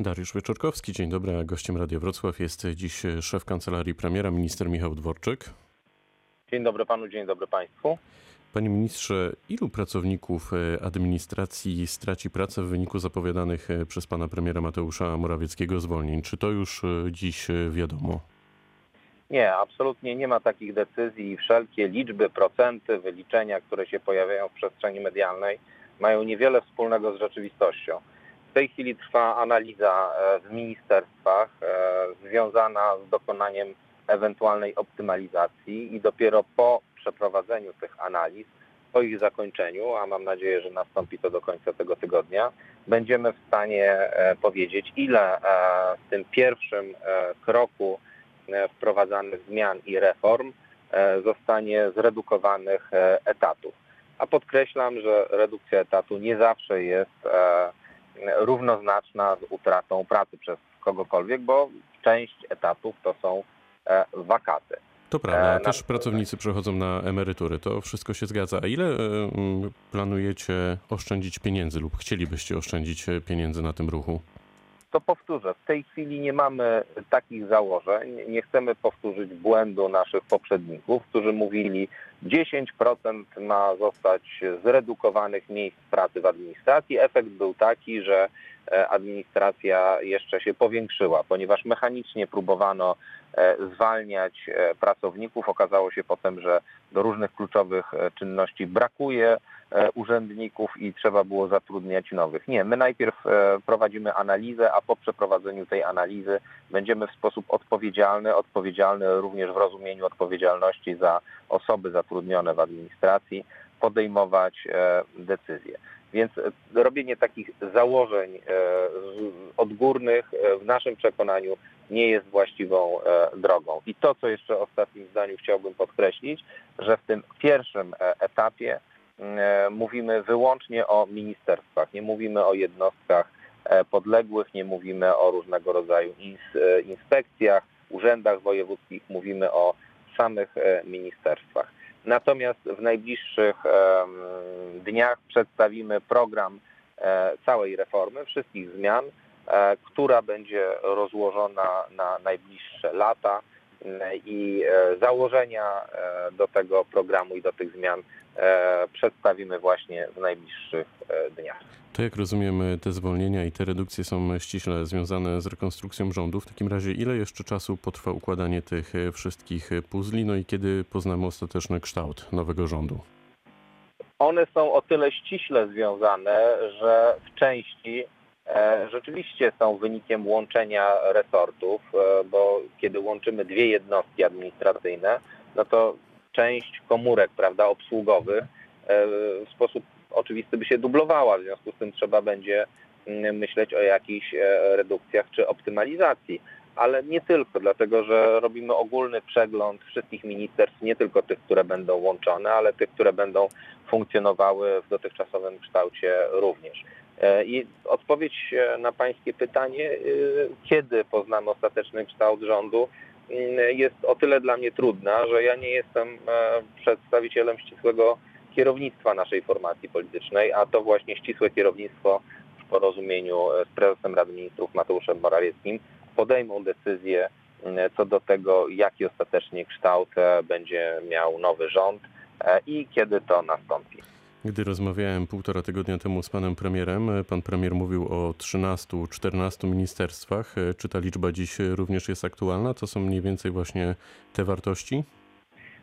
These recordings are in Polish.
Dariusz Wieczorkowski, dzień dobry. A gościem Radia Wrocław jest dziś szef kancelarii premiera, minister Michał Dworczyk. Dzień dobry panu, dzień dobry państwu. Panie ministrze, ilu pracowników e, administracji straci pracę w wyniku zapowiadanych e, przez pana premiera Mateusza Morawieckiego zwolnień? Czy to już e, dziś wiadomo? Nie, absolutnie nie ma takich decyzji. Wszelkie liczby, procenty, wyliczenia, które się pojawiają w przestrzeni medialnej, mają niewiele wspólnego z rzeczywistością. W tej chwili trwa analiza w ministerstwach związana z dokonaniem ewentualnej optymalizacji i dopiero po przeprowadzeniu tych analiz, po ich zakończeniu, a mam nadzieję, że nastąpi to do końca tego tygodnia, będziemy w stanie e, powiedzieć, ile e, w tym pierwszym e, kroku wprowadzanych zmian i reform zostanie zredukowanych etatów. A podkreślam, że redukcja etatu nie zawsze jest równoznaczna z utratą pracy przez kogokolwiek, bo część etatów to są wakaty. To prawda, e, też pracownicy przechodzą na emerytury, to wszystko się zgadza. A ile e, planujecie oszczędzić pieniędzy lub chcielibyście oszczędzić e, pieniędzy na tym ruchu? To powtórzę, w tej chwili nie mamy takich założeń, nie chcemy powtórzyć błędu naszych poprzedników, którzy mówili 10% ma zostać zredukowanych miejsc pracy w administracji. Efekt był taki, że administracja jeszcze się powiększyła, ponieważ mechanicznie próbowano E, zwalniać e, pracowników. Okazało się potem, że do różnych kluczowych e, czynności brakuje urzędników i trzeba było zatrudniać nowych. Nie, my najpierw prowadzimy analizę, a po przeprowadzeniu tej analizy będziemy w sposób odpowiedzialny, odpowiedzialny również w rozumieniu odpowiedzialności za osoby zatrudnione w administracji, podejmować decyzje. Więc robienie takich założeń odgórnych w naszym przekonaniu nie jest właściwą e, drogą. I to, co jeszcze ostatnim zdaniu chciałbym podkreślić, że w tym pierwszym e, etapie e, mówimy wyłącznie o ministerstwach, nie mówimy o jednostkach podległych, nie mówimy o różnego rodzaju inspekcjach, urzędach wojewódzkich, mówimy o samych ministerstwach. Natomiast w najbliższych dniach przedstawimy program całej reformy, wszystkich zmian, E, która będzie rozłożona na najbliższe lata e, i e, założenia do tego programu i do tych zmian przedstawimy właśnie w najbliższych dniach. To jak rozumiem, te zwolnienia i te redukcje są ściśle związane z rekonstrukcją rządu. W takim razie ile jeszcze czasu potrwa układanie tych wszystkich puzli, no i kiedy poznamy ostateczny kształt nowego rządu? One są o tyle ściśle związane, że w części E, rzeczywiście są wynikiem łączenia resortów, e, bo kiedy łączymy dwie jednostki administracyjne, no to część komórek prawda, obsługowych e, w sposób oczywisty by się dublowała, w związku z tym trzeba będzie mm, myśleć o jakichś redukcjach czy optymalizacji. Ale nie tylko, dlatego że robimy ogólny przegląd wszystkich ministerstw, nie tylko tych, które będą łączone, ale tych, które będą funkcjonowały w dotychczasowym kształcie również. E, I odpowiedź e, na Pańskie pytanie, e, kiedy poznamy ostateczny kształt rządu, jest o tyle dla mnie trudna, że ja nie jestem przedstawicielem ścisłego kierownictwa naszej formacji politycznej, a to właśnie ścisłe kierownictwo w porozumieniu z prezesem Rady Ministrów Mateuszem Morawieckim podejmą decyzję co do tego, jaki ostatecznie kształt będzie miał nowy rząd i kiedy to nastąpi. Gdy rozmawiałem półtora tygodnia temu z panem premierem, pan premier mówił o 13-14 ministerstwach. Czy ta liczba dziś również jest aktualna? To są mniej więcej właśnie te wartości?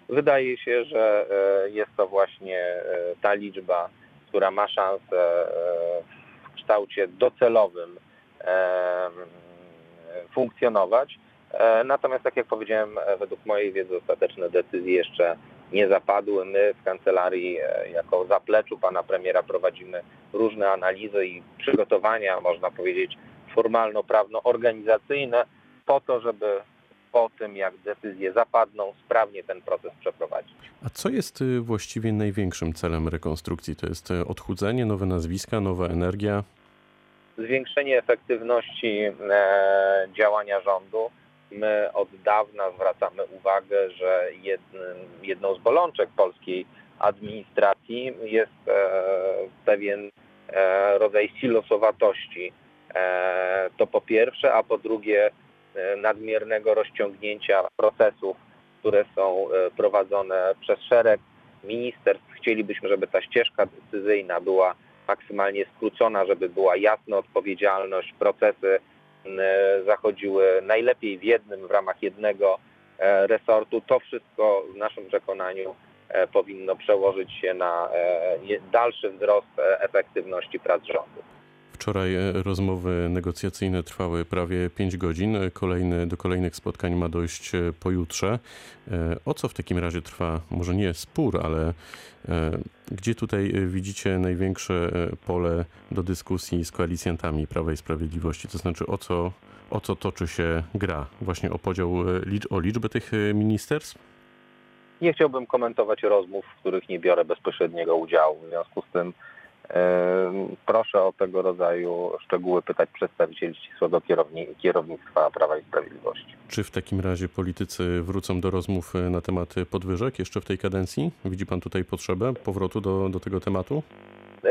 Wydaje się, że e, jest to właśnie e, ta liczba, która ma szansę e, w kształcie docelowym funkcjonować. Natomiast, tak jak powiedziałem, według mojej wiedzy ostateczne decyzje jeszcze nie zapadły. My w kancelarii e, jako zapleczu pana premiera prowadzimy różne analizy i przygotowania, można powiedzieć, formalno-prawno-organizacyjne po to, żeby po tym, jak decyzje zapadną, sprawnie ten proces przeprowadzić. A co jest y, właściwie największym celem rekonstrukcji? To jest y, odchudzenie, nowe nazwiska, nowa energia? Zwiększenie efektywności e, działania rządu, my od dawna zwracamy uwagę, że jedną z bolączek polskiej administracji jest e, pewien e, rodzaj silosowatości. E, To po pierwsze, a po drugie nadmiernego rozciągnięcia procesów, które są prowadzone przez szereg ministerstw. Chcielibyśmy, żeby ta ścieżka decyzyjna była maksymalnie skrócona, żeby była jasna odpowiedzialność, procesy zachodziły najlepiej w jednym, w ramach jednego e, resortu. To wszystko w naszym przekonaniu e, powinno przełożyć się na e, dalszy wzrost efektywności prac rządu. Wczoraj rozmowy negocjacyjne trwały prawie 5 godzin. Kolejny, do kolejnych spotkań ma dojść pojutrze. O co w takim razie trwa, może nie spór, ale gdzie tutaj widzicie największe pole do dyskusji z koalicjantami Prawa i Sprawiedliwości? To znaczy o co, o co toczy się gra? Właśnie o podział, o liczbę tych ministerstw? Nie chciałbym komentować rozmów, w których nie biorę bezpośredniego udziału. W związku z tym Proszę o tego rodzaju szczegóły pytać przedstawicieli ścisłego kierownictwa Prawa i Sprawiedliwości. Czy w takim razie politycy wrócą do rozmów e, na temat podwyżek jeszcze w tej kadencji? Widzi pan tutaj potrzebę powrotu do, do tego tematu?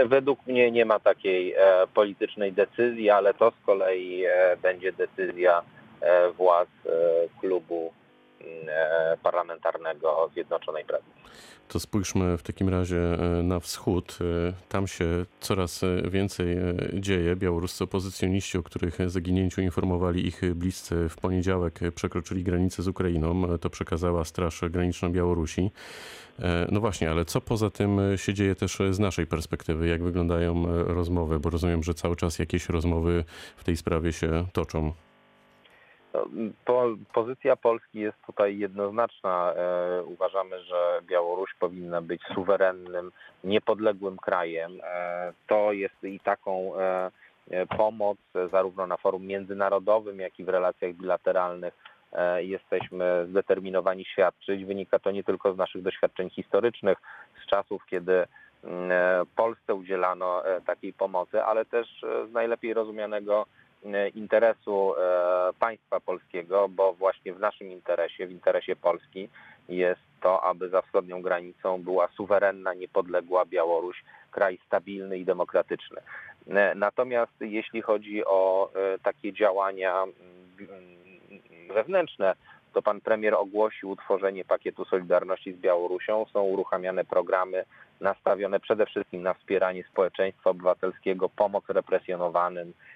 Według mnie nie ma takiej e, politycznej decyzji, ale to z kolei e, będzie decyzja władz klubu parlamentarnego Zjednoczonej Prawicy. To spójrzmy w takim razie e, na wschód. E, tam się coraz więcej dzieje. Białoruscy opozycjoniści, o których zaginięciu informowali ich bliscy w poniedziałek, przekroczyli granicę z Ukrainą. To przekazała Straż Graniczna Białorusi. No właśnie, ale co poza tym się dzieje też z naszej perspektywy? Jak wyglądają rozmowy? Bo rozumiem, że cały czas jakieś rozmowy w tej sprawie się toczą. Po, pozycja Polski jest tutaj jednoznaczna. E, uważamy, że Białoruś powinna być suwerennym, niepodległym krajem. E, to jest i taką e, pomoc zarówno na forum międzynarodowym, jak i w relacjach bilateralnych jesteśmy zdeterminowani świadczyć. Wynika to nie tylko z naszych doświadczeń historycznych, z czasów, kiedy Polsce udzielano takiej pomocy, ale też z najlepiej rozumianego interesu e, państwa polskiego, bo właśnie w naszym interesie, w interesie Polski jest to, aby za wschodnią granicą była suwerenna, niepodległa Białoruś, kraj stabilny i demokratyczny. E, natomiast jeśli chodzi o takie działania wewnętrzne, to pan premier ogłosił utworzenie pakietu Solidarności z Białorusią. Są uruchamiane programy nastawione przede wszystkim na wspieranie społeczeństwa obywatelskiego, pomoc represjonowanym, E,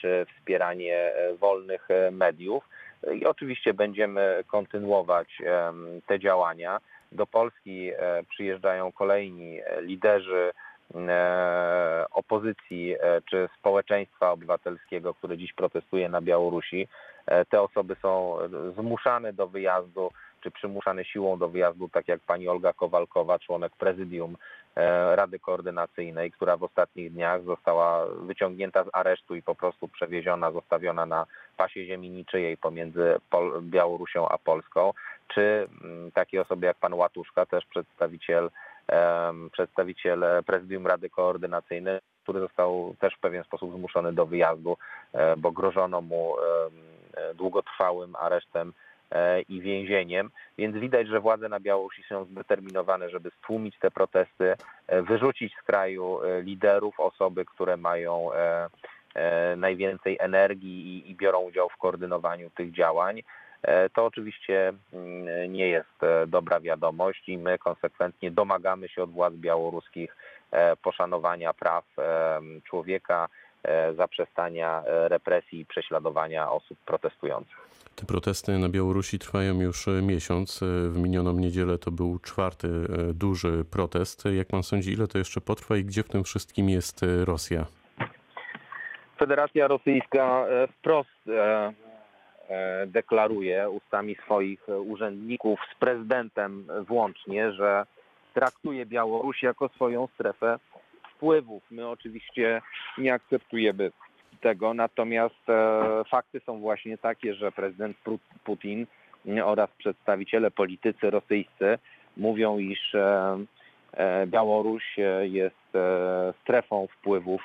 czy wspieranie e, wolnych e, mediów. I oczywiście będziemy kontynuować te działania. Do Polski przyjeżdżają kolejni liderzy opozycji czy społeczeństwa obywatelskiego, które dziś protestuje na Białorusi. Te osoby są zmuszane do wyjazdu czy przymuszane siłą do wyjazdu, tak jak pani Olga Kowalkowa, członek prezydium e, Rady Koordynacyjnej, która w ostatnich dniach została wyciągnięta z aresztu i po prostu przewieziona, zostawiona na pasie ziemi niczyjej pomiędzy Białorusią a Polską, czy mm, takie osoby jak pan Łatuszka, też przedstawiciel, przedstawiciel prezydium Rady Koordynacyjnej, który został też w pewien sposób zmuszony do wyjazdu, e, bo grożono mu długotrwałym aresztem E, i więzieniem, więc widać, że władze na Białorusi są zdeterminowane, żeby stłumić te protesty, e, wyrzucić z kraju e, liderów, osoby, które mają najwięcej energii i, biorą udział w koordynowaniu tych działań. To oczywiście mm, nie jest dobra wiadomość i my konsekwentnie domagamy się od władz białoruskich poszanowania praw człowieka, zaprzestania represji i prześladowania osób protestujących. Te protesty na Białorusi trwają już e, miesiąc. E, w minioną niedzielę to był czwarty e, duży protest. Jak pan sądzi, ile to jeszcze potrwa i gdzie w tym wszystkim jest Rosja? Federacja Rosyjska wprost deklaruje ustami swoich urzędników z prezydentem włącznie, że traktuje Białoruś jako swoją strefę wpływów. My oczywiście nie akceptujemy tego, natomiast e, fakty są właśnie takie, że prezydent Putin oraz przedstawiciele politycy rosyjscy mówią, iż e, e, Białoruś jest strefą wpływów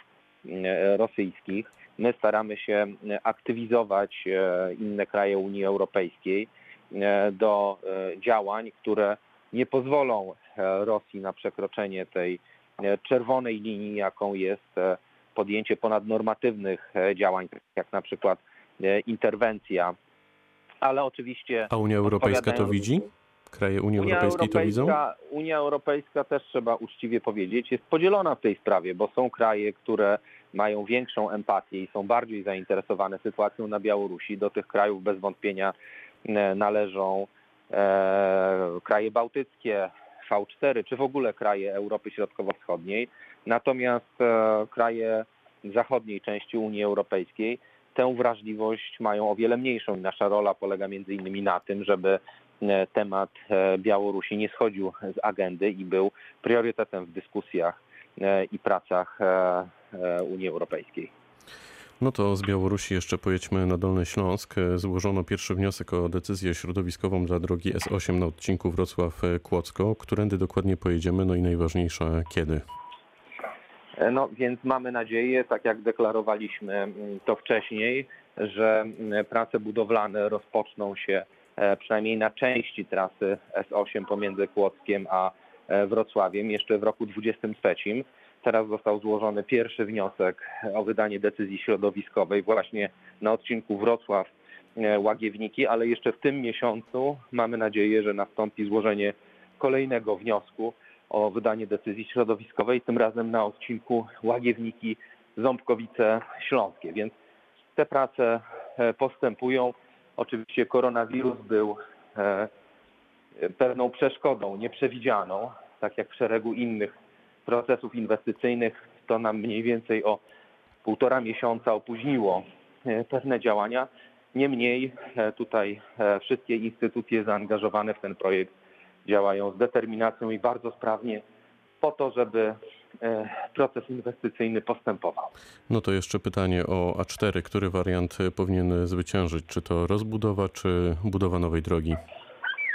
rosyjskich. My staramy się aktywizować inne kraje Unii Europejskiej do działań, które nie pozwolą Rosji na przekroczenie tej czerwonej linii, jaką jest podjęcie ponadnormatywnych e, działań, jak na przykład e, interwencja, ale oczywiście A Unia Europejska to widzi? Kraje Unii Unia Europejskiej to widzą? Unia Europejska też trzeba uczciwie powiedzieć, jest podzielona w tej sprawie, bo są kraje, które mają większą empatię i są bardziej zainteresowane sytuacją na Białorusi. Do tych krajów bez wątpienia e, należą kraje bałtyckie, V4, czy w ogóle kraje Europy Środkowo-Wschodniej. Natomiast e, kraje zachodniej części Unii Europejskiej tę wrażliwość mają o wiele mniejszą i nasza rola polega między innymi na tym, żeby e, temat e, Białorusi nie schodził z agendy i był priorytetem w dyskusjach i pracach Unii Europejskiej. No to z Białorusi jeszcze pojedźmy na Dolny Śląsk. Złożono pierwszy wniosek o decyzję środowiskową dla drogi S8 na odcinku Wrocław-Kłodzko. Którędy dokładnie pojedziemy? No i najważniejsze, kiedy? No więc mamy nadzieję, tak jak deklarowaliśmy mm, to wcześniej, że mm, prace budowlane rozpoczną się e, przynajmniej na części trasy S8 pomiędzy Kłodzkiem a e, Wrocławiem jeszcze w roku 2023. Teraz został złożony pierwszy wniosek o wydanie decyzji środowiskowej właśnie na odcinku Wrocław-Łagiewniki, ale jeszcze w tym miesiącu mamy nadzieję, że nastąpi złożenie kolejnego wniosku o wydanie decyzji środowiskowej, tym razem na odcinku Łagiewniki Ząbkowice Śląskie. Więc te prace e, postępują. Oczywiście koronawirus był e, pewną przeszkodą nieprzewidzianą, tak jak w szeregu innych procesów inwestycyjnych. To nam mniej więcej o półtora miesiąca opóźniło e, pewne działania. Niemniej e, tutaj e, wszystkie instytucje zaangażowane w ten projekt działają z determinacją i bardzo sprawnie po to, żeby proces inwestycyjny postępował. No to jeszcze pytanie o A4. Który wariant powinien zwyciężyć? Czy to rozbudowa, czy budowa nowej drogi?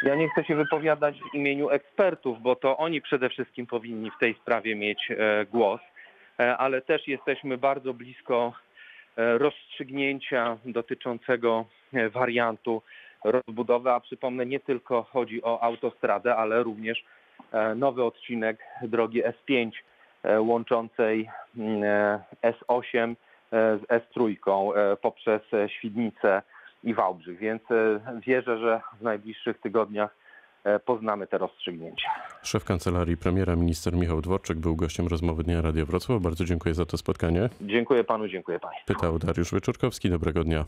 Ja nie chcę się wypowiadać w imieniu ekspertów, bo to oni przede wszystkim powinni w tej sprawie mieć e, głos, e, ale też jesteśmy bardzo blisko e, rozstrzygnięcia dotyczącego wariantu rozbudowy, a przypomnę, nie tylko chodzi o autostradę, ale również nowy odcinek drogi S5 e, łączącej mm, e, S8 e, z S3 e, poprzez Świdnicę i Wałbrzych, więc e, wierzę, że w najbliższych tygodniach e, poznamy te rozstrzygnięcia. Szef Kancelarii Premiera, minister Michał Dworczyk, był gościem rozmowy Dnia Radia Wrocław. Bardzo dziękuję za to spotkanie. Dziękuję panu, dziękuję państwu. Pytał Dariusz Wyczorkowski. Dobrego dnia.